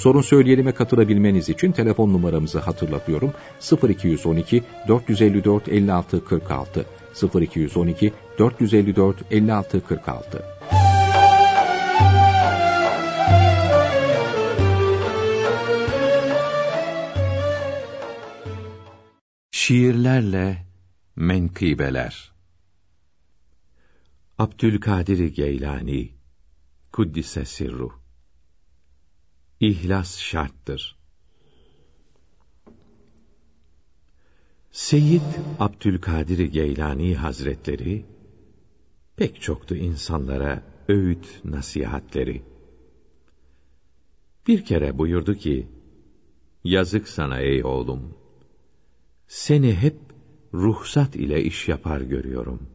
Sorun söyleyelime katılabilmeniz için telefon numaramızı hatırlatıyorum. 0212 454 56 46 0212 454 56 46 Şiirlerle Menkıbeler. Abdülkadir Geylani Kuddise Sirruh İhlas şarttır. Seyyid Abdülkadir Geylani Hazretleri pek çoktu insanlara öğüt nasihatleri. Bir kere buyurdu ki: Yazık sana ey oğlum. Seni hep ruhsat ile iş yapar görüyorum.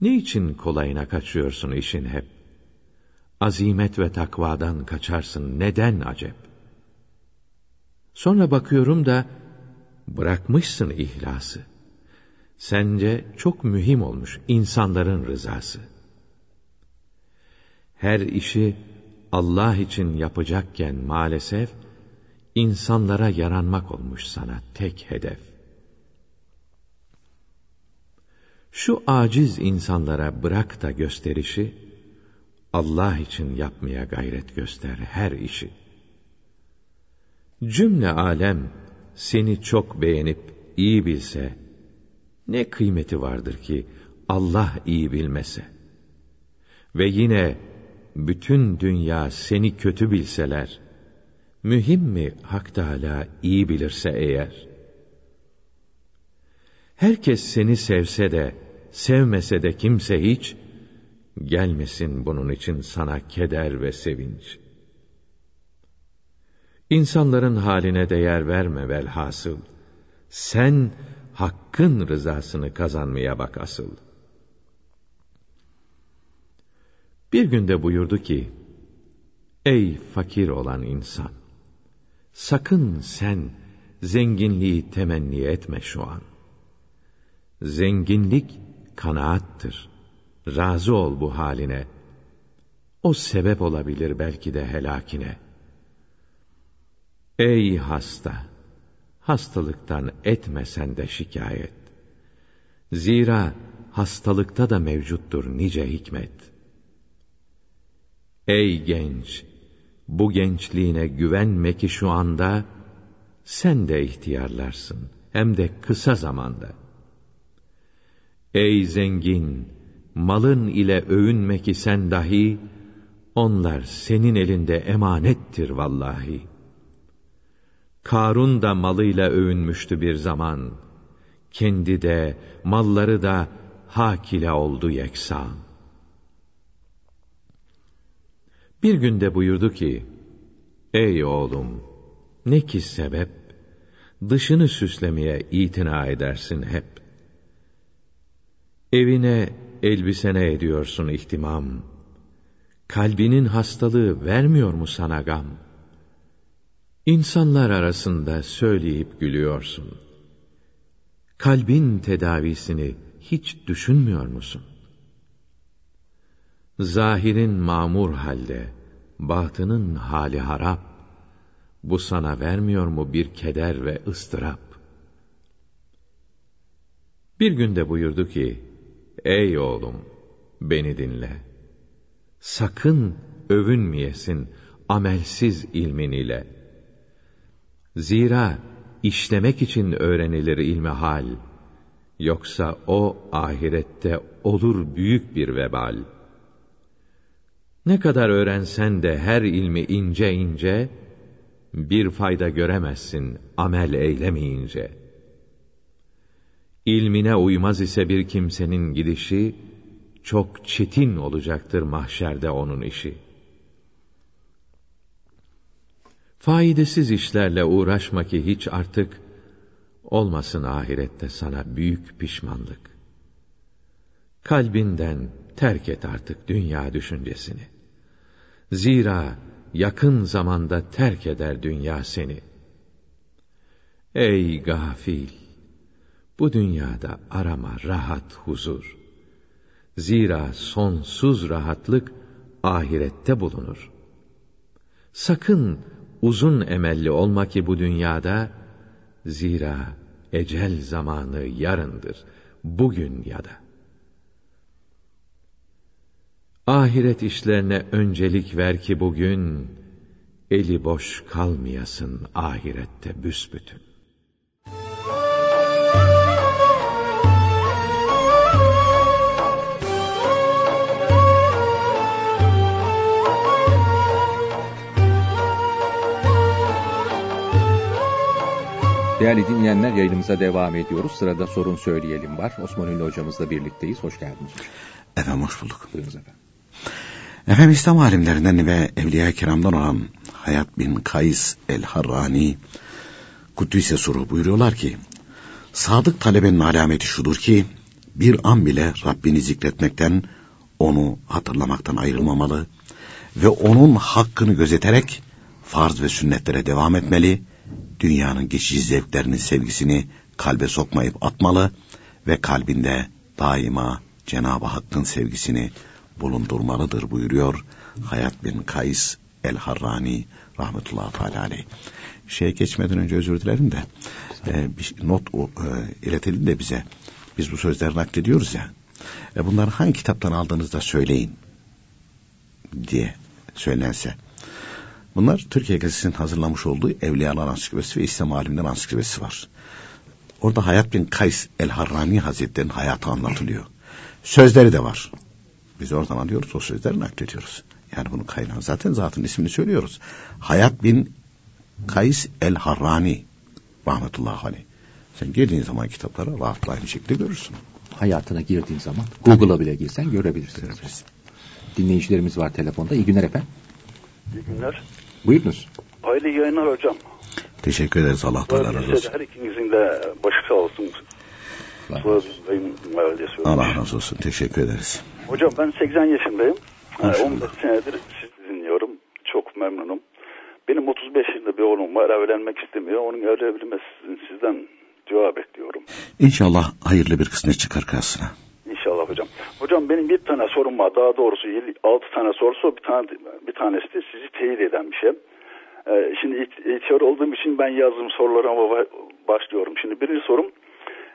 Niçin kolayına kaçıyorsun işin hep? Azimet ve takvadan kaçarsın. Neden acep? Sonra bakıyorum da bırakmışsın ihlası. Sence çok mühim olmuş insanların rızası. Her işi Allah için yapacakken maalesef insanlara yaranmak olmuş sana tek hedef. Şu aciz insanlara bırak da gösterişi, Allah için yapmaya gayret göster her işi. Cümle alem seni çok beğenip iyi bilse, ne kıymeti vardır ki Allah iyi bilmese? Ve yine bütün dünya seni kötü bilseler, mühim mi Hak Teâlâ iyi bilirse eğer? Herkes seni sevse de, sevmese de kimse hiç, Gelmesin bunun için sana keder ve sevinç. İnsanların haline değer verme velhasıl. Sen hakkın rızasını kazanmaya bak asıl. Bir günde buyurdu ki, Ey fakir olan insan! Sakın sen zenginliği temenni etme şu an. Zenginlik kanaattır. Razı ol bu haline. O sebep olabilir belki de helakine. Ey hasta! Hastalıktan etmesen de şikayet. Zira hastalıkta da mevcuttur nice hikmet. Ey genç! Bu gençliğine güvenme ki şu anda, sen de ihtiyarlarsın, hem de kısa zamanda. Ey zengin! Malın ile övünme ki sen dahi, onlar senin elinde emanettir vallahi. Karun da malıyla övünmüştü bir zaman. Kendi de, malları da hak ile oldu yeksan. Bir günde buyurdu ki, Ey oğlum, ne ki sebep, dışını süslemeye itina edersin hep. Evine elbisene ediyorsun ihtimam. Kalbinin hastalığı vermiyor mu sana gam? İnsanlar arasında söyleyip gülüyorsun. Kalbin tedavisini hiç düşünmüyor musun? Zahirin mamur halde, batının hali harap. Bu sana vermiyor mu bir keder ve ıstırap? Bir günde buyurdu ki, Ey oğlum, beni dinle. Sakın övünmeyesin amelsiz ilmin ile. Zira işlemek için öğrenilir ilmi hal. Yoksa o ahirette olur büyük bir vebal. Ne kadar öğrensen de her ilmi ince ince, bir fayda göremezsin amel eylemeyince.'' İlmine uymaz ise bir kimsenin gidişi, çok çetin olacaktır mahşerde onun işi. Faydasız işlerle uğraşma ki hiç artık olmasın ahirette sana büyük pişmanlık. Kalbinden terk et artık dünya düşüncesini. Zira yakın zamanda terk eder dünya seni. Ey gafil! Bu dünyada arama rahat huzur. Zira sonsuz rahatlık ahirette bulunur. Sakın uzun emelli olma ki bu dünyada, zira ecel zamanı yarındır, bugün ya da. Ahiret işlerine öncelik ver ki bugün, eli boş kalmayasın ahirette büsbütün. Değerli dinleyenler yayınımıza devam ediyoruz. Sırada sorun söyleyelim var. Osman Ünlü hocamızla birlikteyiz. Hoş geldiniz Efendim hoş bulduk. Buyurunuz efendim. Efendim İslam alimlerinden ve Evliya Kiram'dan olan Hayat bin Kays el-Harrani Kuddüs'e soru buyuruyorlar ki Sadık talebenin alameti şudur ki bir an bile Rabbini zikretmekten onu hatırlamaktan ayrılmamalı ve onun hakkını gözeterek farz ve sünnetlere devam etmeli dünyanın geçici zevklerinin sevgisini kalbe sokmayıp atmalı ve kalbinde daima Cenab-ı Hakk'ın sevgisini bulundurmalıdır buyuruyor Hayat bin Kays el-Harrani rahmetullahi teala aleyh. Şeye geçmeden önce özür dilerim de e, bir not o, e, iletelim de bize. Biz bu sözleri naklediyoruz ya. E, bunları hangi kitaptan aldığınızda söyleyin diye söylense Bunlar Türkiye Gazetesi'nin hazırlamış olduğu Evliyalar Ansiklopedisi ve İslam Alimler Ansiklopedisi var. Orada Hayat bin Kays el-Harrani Hazretleri'nin hayatı anlatılıyor. Sözleri de var. Biz oradan alıyoruz, o sözleri naklediyoruz. Yani bunun kaynağı zaten zatın ismini söylüyoruz. Hayat bin Kays el-Harrani rahmetullahi aleyh. Sen girdiğin zaman kitaplara rahatla aynı şekilde görürsün. Hayatına girdiğin zaman Google'a bile girsen görebilirsin. Görebilirsin. Dinleyicilerimiz var telefonda. İyi günler efendim. İyi günler. Buyurunuz. Hayırlı yayınlar hocam. Teşekkür ederiz Allah Teala razı olsun. Her ikinizin de başı sağ olsun. Allah razı olsun. Teşekkür ederiz. Hocam ben 80 yaşındayım. Hoş 15 senedir sizi dinliyorum. Çok memnunum. Benim 35 yaşında bir oğlum var. Evlenmek istemiyor. Onun evlenebilmesi sizden dua bekliyorum. İnşallah hayırlı bir kısmet çıkar karşısına. İnşallah hocam. Hocam benim bir tane sorum var. Daha doğrusu 6 tane sorusu bir tane bir tanesi de sizi teyit eden bir şey. Ee, şimdi ihtiyar olduğum için ben yazdığım sorularıma başlıyorum. Şimdi birinci sorum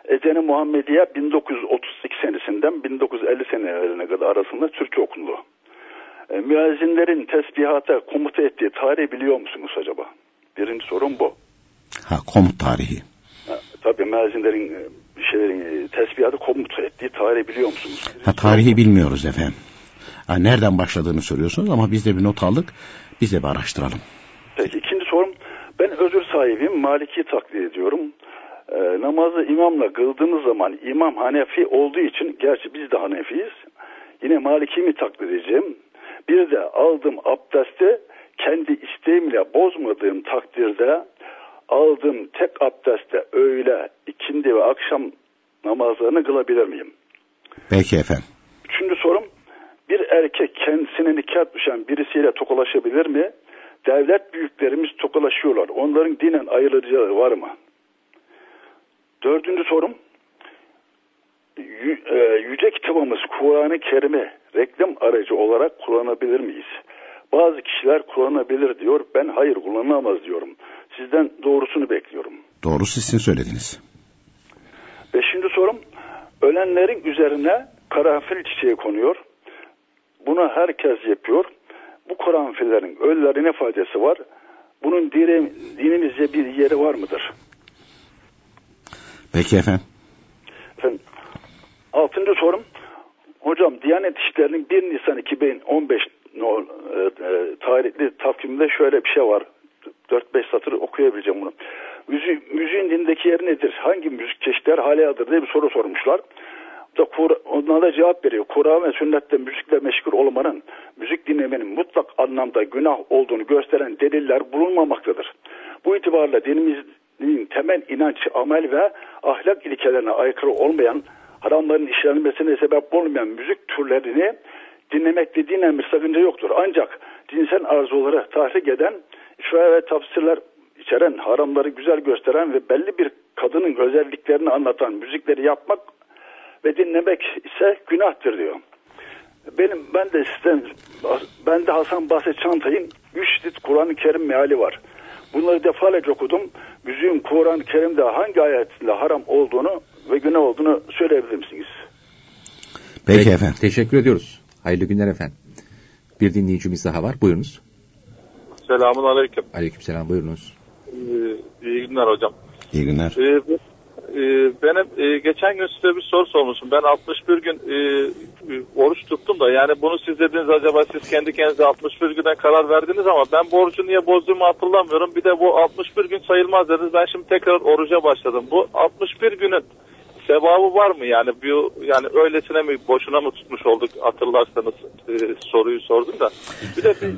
Ecene Muhammediye 1938 senesinden 1950 senelerine kadar arasında Türkçe okundu. E, müezzinlerin tesbihata komuta ettiği tarihi biliyor musunuz acaba? Birinci sorum bu. Ha komut tarihi. Tabii müezzinlerin şeylerin tesbihatı komuta ettiği tarihi biliyor musunuz? Ha, tarihi bilmiyoruz efendim. Ha, nereden başladığını soruyorsunuz ama biz de bir not aldık. Biz de bir araştıralım. Peki ikinci sorum. Ben özür sahibiyim. Maliki taklit ediyorum. Ee, namazı imamla kıldığınız zaman imam Hanefi olduğu için gerçi biz de Hanefiyiz. Yine Maliki mi taklit edeceğim? Bir de aldığım abdesti kendi isteğimle bozmadığım takdirde aldığım tek abdestte öğle, ikindi ve akşam namazlarını kılabilir miyim? Peki efendim. Üçüncü sorum, bir erkek kendisine nikah düşen birisiyle tokalaşabilir mi? Devlet büyüklerimiz tokalaşıyorlar. Onların dinen ayrılacağı var mı? Dördüncü sorum, e, yüce kitabımız Kur'an-ı Kerim'i reklam aracı olarak kullanabilir miyiz? Bazı kişiler kullanabilir diyor. Ben hayır kullanılamaz diyorum. Sizden doğrusunu bekliyorum. Doğrusu sizin söylediniz. Beşinci sorum. Ölenlerin üzerine karanfil çiçeği konuyor. Bunu herkes yapıyor. Bu karanfillerin ölüleri ne faydası var? Bunun dini, dinimizce bir yeri var mıdır? Peki efendim. Efendim, altıncı sorum. Hocam Diyanet İşleri'nin 1 Nisan 2015 no, e, e, tarihli takvimde şöyle bir şey var. 4-5 satır okuyabileceğim bunu. Müzi, müziğin dindeki yeri nedir? Hangi müzik çeşitleri haliyadır diye bir soru sormuşlar. Da Onlara da cevap veriyor. Kur'an ve sünnette müzikle meşgul olmanın müzik dinlemenin mutlak anlamda günah olduğunu gösteren deliller bulunmamaktadır. Bu itibarla dinimizin temel inanç, amel ve ahlak ilkelerine aykırı olmayan, haramların işlenmesine sebep olmayan müzik türlerini dinlemekte dinen bir sakınca yoktur. Ancak cinsel arzuları tahrik eden, şüphe ve tafsirler içeren, haramları güzel gösteren ve belli bir kadının özelliklerini anlatan müzikleri yapmak ve dinlemek ise günahtır diyor. Benim ben de sistem ben de Hasan Basri Çantay'ın 3 cilt Kur'an-ı Kerim meali var. Bunları defalarca okudum. Müziğin Kur'an-ı Kerim'de hangi ayetinde haram olduğunu ve günah olduğunu söyleyebilir misiniz? Peki, Peki efendim. Teşekkür ediyoruz. Hayırlı günler efendim. Bir dinleyicimiz daha var. Buyurunuz. Selamun aleyküm. Aleyküm selam. Buyurunuz. Ee, iyi günler hocam. İyi günler. Ee, e, benim e, geçen gün size bir soru sormuşum. Ben 61 gün e, e, oruç tuttum da yani bunu siz dediniz acaba siz kendi kendinize 61 güne karar verdiniz ama ben borcu niye bozduğumu hatırlamıyorum. Bir de bu 61 gün sayılmaz dediniz. Ben şimdi tekrar oruca başladım. Bu 61 günün sevabı var mı yani bu yani öylesine mi boşuna mı tutmuş olduk hatırlarsanız e, soruyu sordum da bir de bir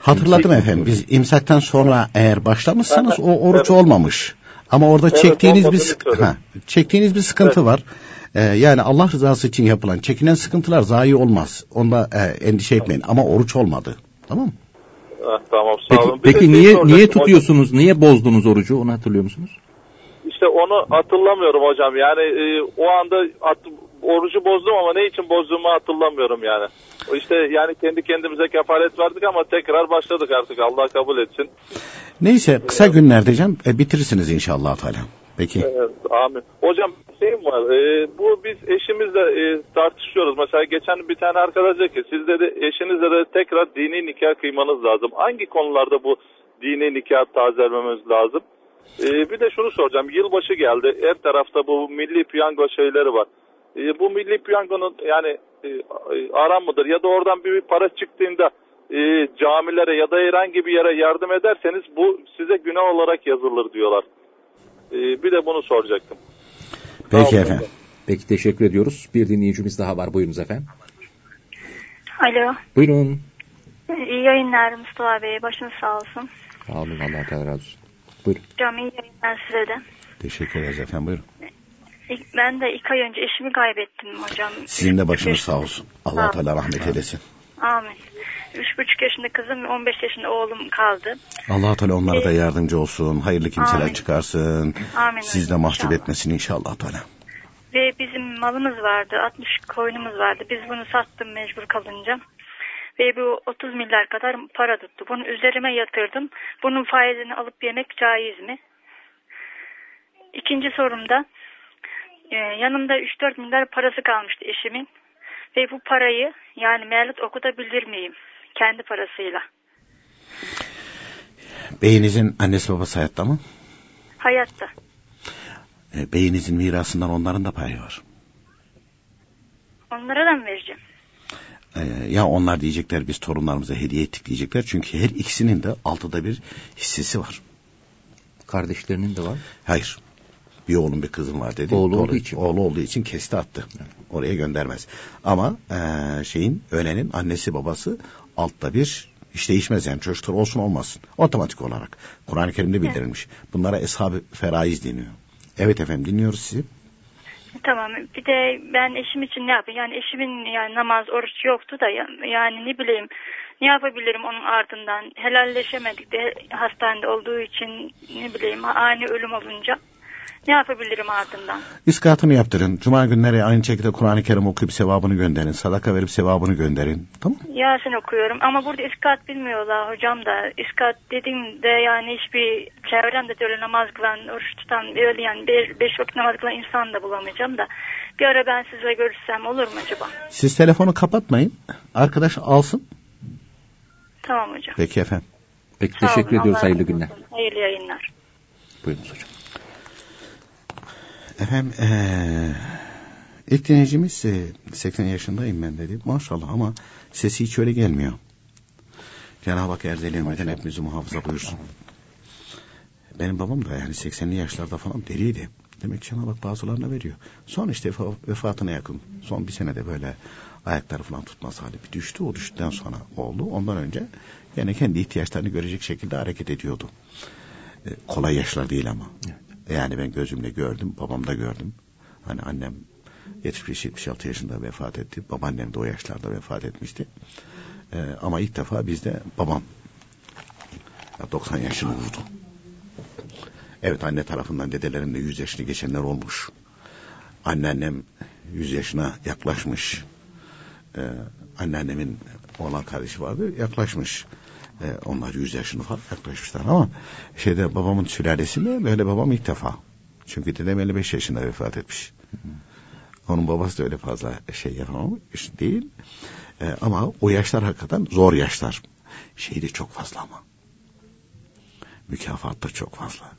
hatırladım efendim biz imsaktan sonra eğer başlamışsanız o oruç evet. olmamış ama orada evet, çektiğiniz bir ha, çektiğiniz bir sıkıntı evet. var ee, yani Allah rızası için yapılan çekilen sıkıntılar zayi olmaz onda e, endişe etmeyin ama oruç olmadı tamam mı? Ah, tamam sağ olun. Peki, peki niye niye tutuyorsunuz? Hocam. Niye bozdunuz orucu? Onu hatırlıyor musunuz? İşte onu hatırlamıyorum hocam. Yani e, o anda at, orucu bozdum ama ne için bozduğumu hatırlamıyorum yani. İşte yani kendi kendimize kefaret verdik ama tekrar başladık artık. Allah kabul etsin. Neyse kısa günler diyeceğim. E, bitirirsiniz inşallah Teala. Peki. Evet, amin. Hocam şeyim var. E, bu biz eşimizle e, tartışıyoruz. Mesela geçen bir tane arkadaş dedi ki siz dedi eşinizle de tekrar dini nikah kıymanız lazım. Hangi konularda bu dini nikah tazelememiz lazım? Ee, bir de şunu soracağım. Yılbaşı geldi. Her tarafta bu milli piyango şeyleri var. Ee, bu milli piyangonun yani e, aram mıdır? Ya da oradan bir, bir para çıktığında e, camilere ya da herhangi bir yere yardım ederseniz bu size günah olarak yazılır diyorlar. E, bir de bunu soracaktım. Peki efendim. Peki teşekkür ediyoruz. Bir dinleyicimiz daha var. Buyurunuz efendim. Alo. Buyurun. İyi yayınlar Mustafa Bey. Başınız sağ olsun. Sağ olun. Allah razı olsun. Buyurun. İyi yayınlar size de. Teşekkür ederiz efendim buyurun. Ben de iki ay önce eşimi kaybettim hocam. Sizin de başınız sağ olsun. Allah Teala rahmet eylesin. Amin. Üç buçuk yaşında kızım ve on beş yaşında oğlum kaldı. Allah Teala onlara da ee, yardımcı olsun. Hayırlı kimseler Amin. çıkarsın. Amin. Siz de mahcup inşallah. etmesin inşallah Teala. Ve bizim malımız vardı. 60 koyunumuz vardı. Biz bunu sattım mecbur kalınca ve bu 30 milyar kadar para tuttu. Bunu üzerime yatırdım. Bunun faizini alıp yemek caiz mi? İkinci sorumda e, yanımda 3-4 milyar parası kalmıştı eşimin. Ve bu parayı yani meyalet okutabilir miyim? Kendi parasıyla. Beyinizin annesi babası hayatta mı? Hayatta. E, beyinizin mirasından onların da payı var. Onlara da mı vereceğim? Ee, ya onlar diyecekler biz torunlarımıza hediye ettik diyecekler. Çünkü her ikisinin de altıda bir hissesi var. Kardeşlerinin de var. Hayır. Bir oğlum bir kızım var dedi. Oğlu olduğu için. Oğlu olduğu için kesti attı. Oraya göndermez. Ama e, şeyin ölenin annesi babası altta bir hiç değişmez yani çocuklar olsun olmasın. Otomatik olarak. Kur'an-ı Kerim'de bildirilmiş. Bunlara eshab-ı feraiz deniyor. Evet efendim dinliyoruz sizi. Tamam. Bir de ben eşim için ne yapayım? Yani eşimin yani namaz, oruç yoktu da yani ne bileyim ne yapabilirim onun ardından? Helalleşemedik de hastanede olduğu için ne bileyim ani ölüm olunca. Ne yapabilirim ardından? İskatını yaptırın. Cuma günleri aynı şekilde Kur'an-ı Kerim okuyup sevabını gönderin. Sadaka verip sevabını gönderin. Tamam Yasin okuyorum ama burada iskat bilmiyorlar hocam da. İskat dediğimde yani hiçbir çevremde de öyle namaz kılan, oruç tutan, öyle yani beş, beş vakit namaz kılan insan da bulamayacağım da. Bir ara ben sizle görüşsem olur mu acaba? Siz telefonu kapatmayın. Arkadaş alsın. Tamam hocam. Peki efendim. Peki Sağ teşekkür olun, ediyoruz. Hayırlı günler. Hayırlı yayınlar. Buyurun hocam. Efendim ee, ilk dinleyicimiz e, 80 yaşındayım ben dedi. Maşallah ama sesi hiç öyle gelmiyor. Cenab-ı Hak erzeli ümmetin hepimizi muhafaza buyursun. Benim babam da yani 80'li yaşlarda falan deliydi. Demek ki Cenab-ı Hak bazılarına veriyor. Son işte vefatına yakın. Son bir senede böyle ayakları falan tutmaz hali bir düştü. O düştükten sonra oldu. Ondan önce yani kendi ihtiyaçlarını görecek şekilde hareket ediyordu. Ee, kolay yaşlar değil ama. Evet. Yani ben gözümle gördüm. Babamda gördüm. Hani annem 75-76 yaşında vefat etti. Babaannem de o yaşlarda vefat etmişti. Ee, ama ilk defa bizde babam 90 yaşını vurdu. Evet anne tarafından dedelerin de 100 yaşını geçenler olmuş. Anneannem 100 yaşına yaklaşmış. Ee, anneannemin oğlan kardeşi vardı yaklaşmış. Ee, onlar 100 yaşını falan yaklaşmışlar ama şeyde babamın sülalesinde böyle babam ilk defa. Çünkü dedem 55 yaşında vefat etmiş. Onun babası da öyle fazla şey yapamamış değil. Ee, ama o yaşlar hakikaten zor yaşlar. Şey de çok fazla ama. Mükafat da çok fazla.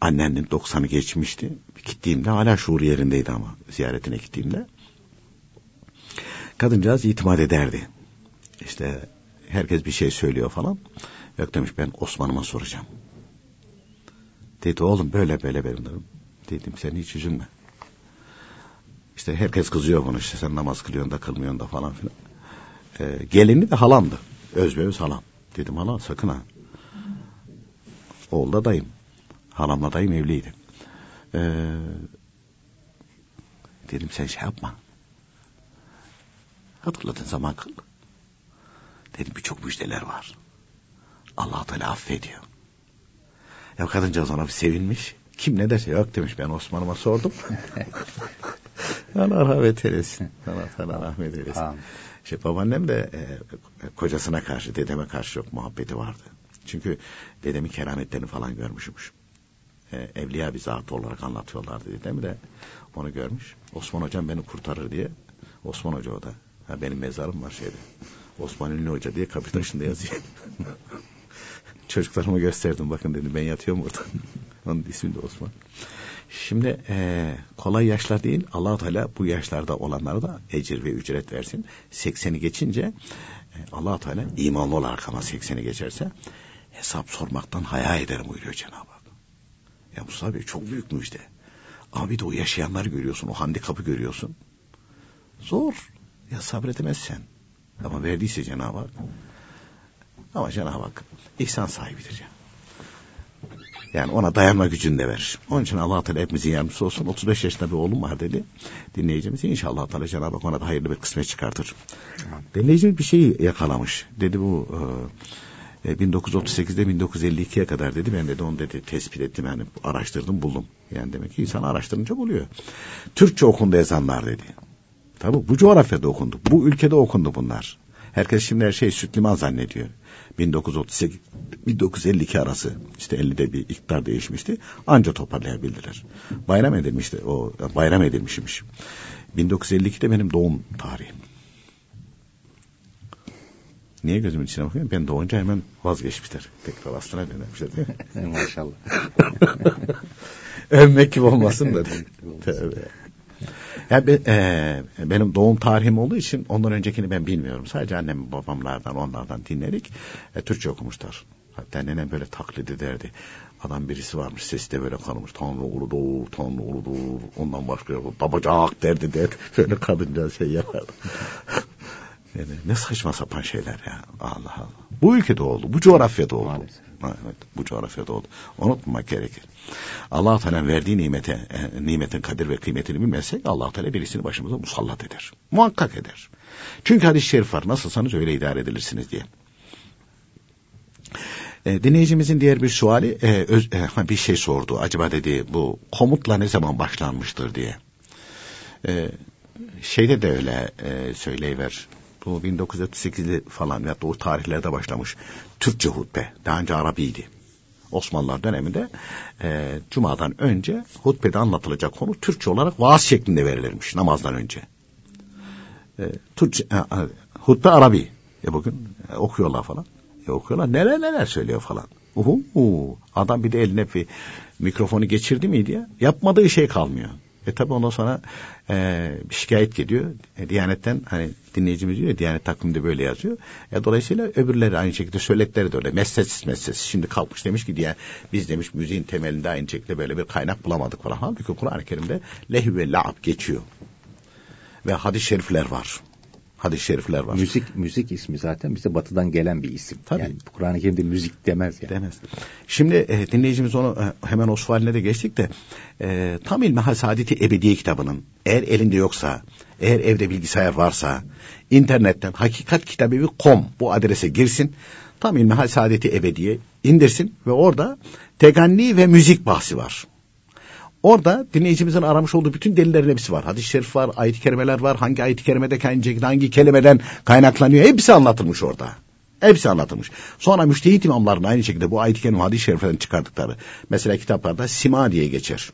Annenin 90'ı geçmişti. Gittiğimde hala şuur yerindeydi ama ziyaretine gittiğimde. Kadıncağız itimat ederdi. İşte herkes bir şey söylüyor falan. Yok demiş ben Osman'ıma soracağım. Dedi oğlum böyle böyle benim dedim. Dedim sen hiç üzülme. İşte herkes kızıyor bunu işte sen namaz kılıyorsun da kılmıyorsun da falan filan. Ee, gelini de halamdı. Özbeöz halam. Dedim hala sakın ha. Oğul da dayım. Halamla dayım evliydi. Ee, dedim sen şey yapma. Hatırladın zaman kıl. Dedim birçok müjdeler var. Allah Teala affediyor. Ya kadıncağız ona bir sevinmiş. Kim ne derse yok demiş ben Osman'ıma sordum. Allah rahmet eylesin. Allah sana rahmet eylesin. Amin. İşte babaannem de e, kocasına karşı, dedeme karşı çok muhabbeti vardı. Çünkü dedemin kerametlerini falan görmüşmüş. E, evliya bir zat olarak anlatıyorlardı dedemi de onu görmüş. Osman hocam beni kurtarır diye. Osman hoca o da. Ha, benim mezarım var şeyde. Osman Ünlü Hoca diye kapı taşında yazıyor. Çocuklarıma gösterdim bakın dedim ben yatıyorum burada. Onun ismi de Osman. Şimdi e, kolay yaşlar değil allah Teala bu yaşlarda olanlara da ecir ve ücret versin. 80'i geçince e, allah Teala imanlı olarak ama 80'i geçerse hesap sormaktan haya ederim buyuruyor Cenab-ı Hak. Ya Mustafa Bey çok büyük müjde. Abi de o yaşayanları görüyorsun, o handikapı görüyorsun. Zor. Ya sabredemezsen. Ama verdiyse Cenab-ı Hak. Ama Cenab-ı Hak ihsan sahibidir ya. Yani ona dayanma gücünü de verir. Onun için Allah Teala hepimizin yardımcısı olsun. 35 yaşında bir oğlum var dedi. Dinleyicimiz inşallah Teala Cenab-ı Hak ona da hayırlı bir kısmet çıkartır. Dinleyicimiz bir şeyi yakalamış. Dedi bu e, 1938'de 1952'ye kadar dedi. Ben dedi onu dedi tespit ettim yani araştırdım buldum. Yani demek ki insan araştırınca buluyor. Türkçe okundu ezanlar dedi. Tabi bu coğrafyada okundu. Bu ülkede okundu bunlar. Herkes şimdi her şey süt liman zannediyor. 1938 1952 arası işte 50'de bir iktidar değişmişti. Anca toparlayabildiler. Bayram edilmişti. O bayram edilmişmiş. 1952'de benim doğum tarihim. Niye gözümün içine bakıyorum? Ben doğunca hemen vazgeçmişler. Tekrar aslına dönermişler değil mi? Maşallah. Övmek gibi olmasın da. Tövbe. Yani be, e, benim doğum tarihim olduğu için ondan öncekini ben bilmiyorum. Sadece annem babamlardan onlardan dinledik. E, Türkçe okumuşlar. Hatta nenem böyle taklit ederdi. Adam birisi varmış sesi de böyle kalmış. Tanrı uludur, Tanrı uludur. Ondan başka yok. Babacak derdi der. Böyle kadınca şey yapardı. yani ne saçma sapan şeyler ya. Allah Allah. Bu ülkede oldu. Bu coğrafyada oldu. Maalesef. Evet, bu coğrafyada oldu. Unutmamak gerekir. Allah Teala verdiği nimete, e, nimetin kadir ve kıymetini bilmezsek Allah Teala birisini başımıza musallat eder. Muhakkak eder. Çünkü hadis-i şerif var. Nasılsanız öyle idare edilirsiniz diye. E, dinleyicimizin diğer bir suali e, öz, e, bir şey sordu. Acaba dedi bu komutla ne zaman başlanmıştır diye. E, şeyde de öyle e, söyleyiver. Bu 1938'de falan ya da o tarihlerde başlamış. Türkçe hutbe. Daha önce Arabiydi. Osmanlılar döneminde e, Cuma'dan önce hutbede anlatılacak konu Türkçe olarak vaaz şeklinde verilirmiş namazdan önce. E, Türkçe, e, e hutbe Arabi. E bugün e, okuyorlar falan. E, okuyorlar neler neler söylüyor falan. Uhu, uhu. Adam bir de eline bir mikrofonu geçirdi miydi ya yapmadığı şey kalmıyor. E tabi ondan sonra e, şikayet geliyor. E, Diyanet'ten hani dinleyicimiz diyor ya Diyanet takviminde böyle yazıyor. E, dolayısıyla öbürleri aynı şekilde söyletleri de öyle. Mesletsiz mesletsiz. Şimdi kalkmış demiş ki diye biz demiş müziğin temelinde aynı şekilde böyle bir kaynak bulamadık falan. Halbuki Kur'an-ı Kerim'de lehü ve la'ab geçiyor. Ve hadis-i şerifler var hadis-i şerifler var. Müzik müzik ismi zaten bize batıdan gelen bir isim. Tabii. Yani Kur'an-ı Kerim'de müzik demez yani. Demez. Şimdi e, dinleyicimiz onu e, hemen o sualine de geçtik de e, Tam İlmihal Saadeti Ebediye kitabının eğer elinde yoksa eğer evde bilgisayar varsa internetten hakikatkitabı.com bu adrese girsin. Tam İlmihal Saadeti Ebediye indirsin ve orada teganni ve müzik bahsi var. Orada dinleyicimizin aramış olduğu bütün delillerin hepsi var. Hadis-i şerif var, ayet-i kerimeler var. Hangi ayet-i kerimede kaynayacak, hangi kelimeden kaynaklanıyor. Hepsi anlatılmış orada. Hepsi anlatılmış. Sonra müştehit imamların aynı şekilde bu ayet-i kerime hadis-i şeriflerden çıkardıkları. Mesela kitaplarda sima diye geçer.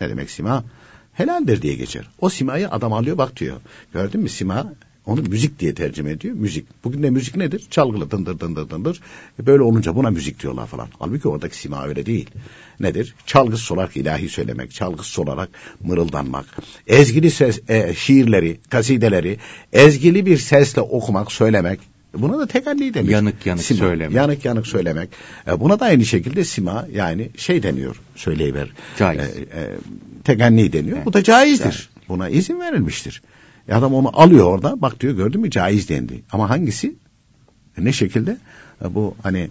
Ne demek sima? Helaldir diye geçer. O simayı adam alıyor bak diyor. Gördün mü sima onu müzik diye tercüme ediyor. Müzik. Bugün de müzik nedir? Çalgılı dındır dındır dındır. E böyle olunca buna müzik diyorlar falan. Halbuki oradaki sima öyle değil. Nedir? Çalgısız olarak ilahi söylemek, çalgısız olarak mırıldanmak. Ezgili ses, e, şiirleri, kasideleri ezgili bir sesle okumak, söylemek. Buna da tekalli denir. Yanık yanık sima, söylemek. Yanık yanık söylemek. E, buna da aynı şekilde sima yani şey deniyor. Söyleyiver. Caiz. E, e, teganni deniyor. Evet. Bu da caizdir. Caiz. Buna izin verilmiştir. E adam onu alıyor orada. Bak diyor gördün mü caiz dendi. Ama hangisi? E ne şekilde? E bu hani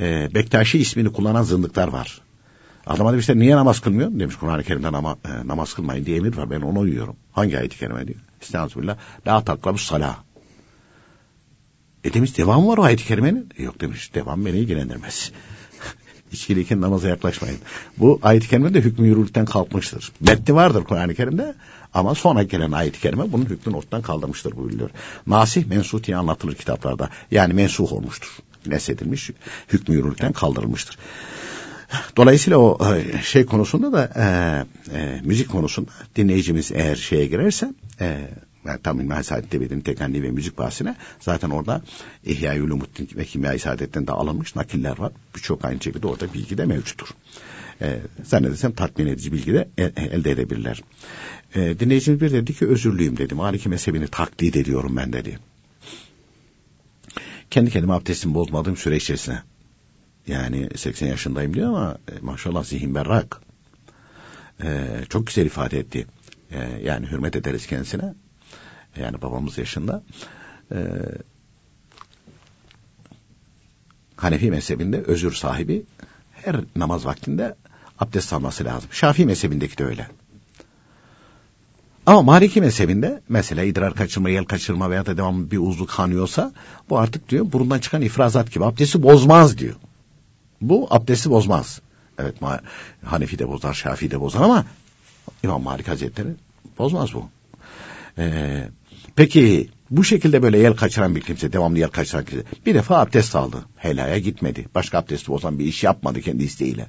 e, Bektaşi ismini kullanan zındıklar var. Adama demişler niye namaz kılmıyor? Demiş Kur'an-ı Kerim'de nama, e, namaz kılmayın diye emir var. Ben onu uyuyorum. Hangi ayet-i kerime diyor? Estağfirullah. La takrabus salah. E demiş devam var o ayet-i kerimenin. E yok demiş devam beni ilgilendirmez. İçkiliyken namaza yaklaşmayın. Bu ayet-i kerime de hükmü yürürlükten kalkmıştır. Metni vardır Kur'an-ı Kerim'de ama sonra gelen ayet-i kerime bunun hükmünü ortadan kaldırmıştır buyuruyor. Nasih mensuh diye anlatılır kitaplarda. Yani mensuh olmuştur. Nesedilmiş, hükmü yürürlükten kaldırılmıştır. Dolayısıyla o e, şey konusunda da e, e, müzik konusunda dinleyicimiz eğer şeye girerse e, yani tam İlmihal Saadet'te benim ve müzik bahsine zaten orada İhya-i Ulumuddin ve Kimya-i Saadet'ten de alınmış nakiller var. Birçok aynı şekilde orada bilgi de mevcuttur. E, zannedersem tatmin edici bilgi de e, elde edebilirler. E, dinleyicimiz bir dedi ki özürlüyüm dedi. Maliki mezhebini taklit ediyorum ben dedi. Kendi kendime abdestimi bozmadığım süre içerisinde. Yani 80 yaşındayım diyor ama e, maşallah zihin berrak. E, çok güzel ifade etti. E, yani hürmet ederiz kendisine. Yani babamız yaşında. E, Hanefi mezhebinde özür sahibi her namaz vaktinde abdest alması lazım. Şafii mezhebindeki de öyle. Ama Maliki mezhebinde mesela idrar kaçırma, yel kaçırma veya da devamlı bir uzluk kanıyorsa bu artık diyor burundan çıkan ifrazat gibi abdesti bozmaz diyor. Bu abdesti bozmaz. Evet Hanefi de bozar, Şafii de bozar ama İmam Malik Hazretleri bozmaz bu. Ee, peki bu şekilde böyle yel kaçıran bir kimse, devamlı yel kaçıran kimse bir defa abdest aldı. Helaya gitmedi. Başka abdesti bozan bir iş yapmadı kendi isteğiyle.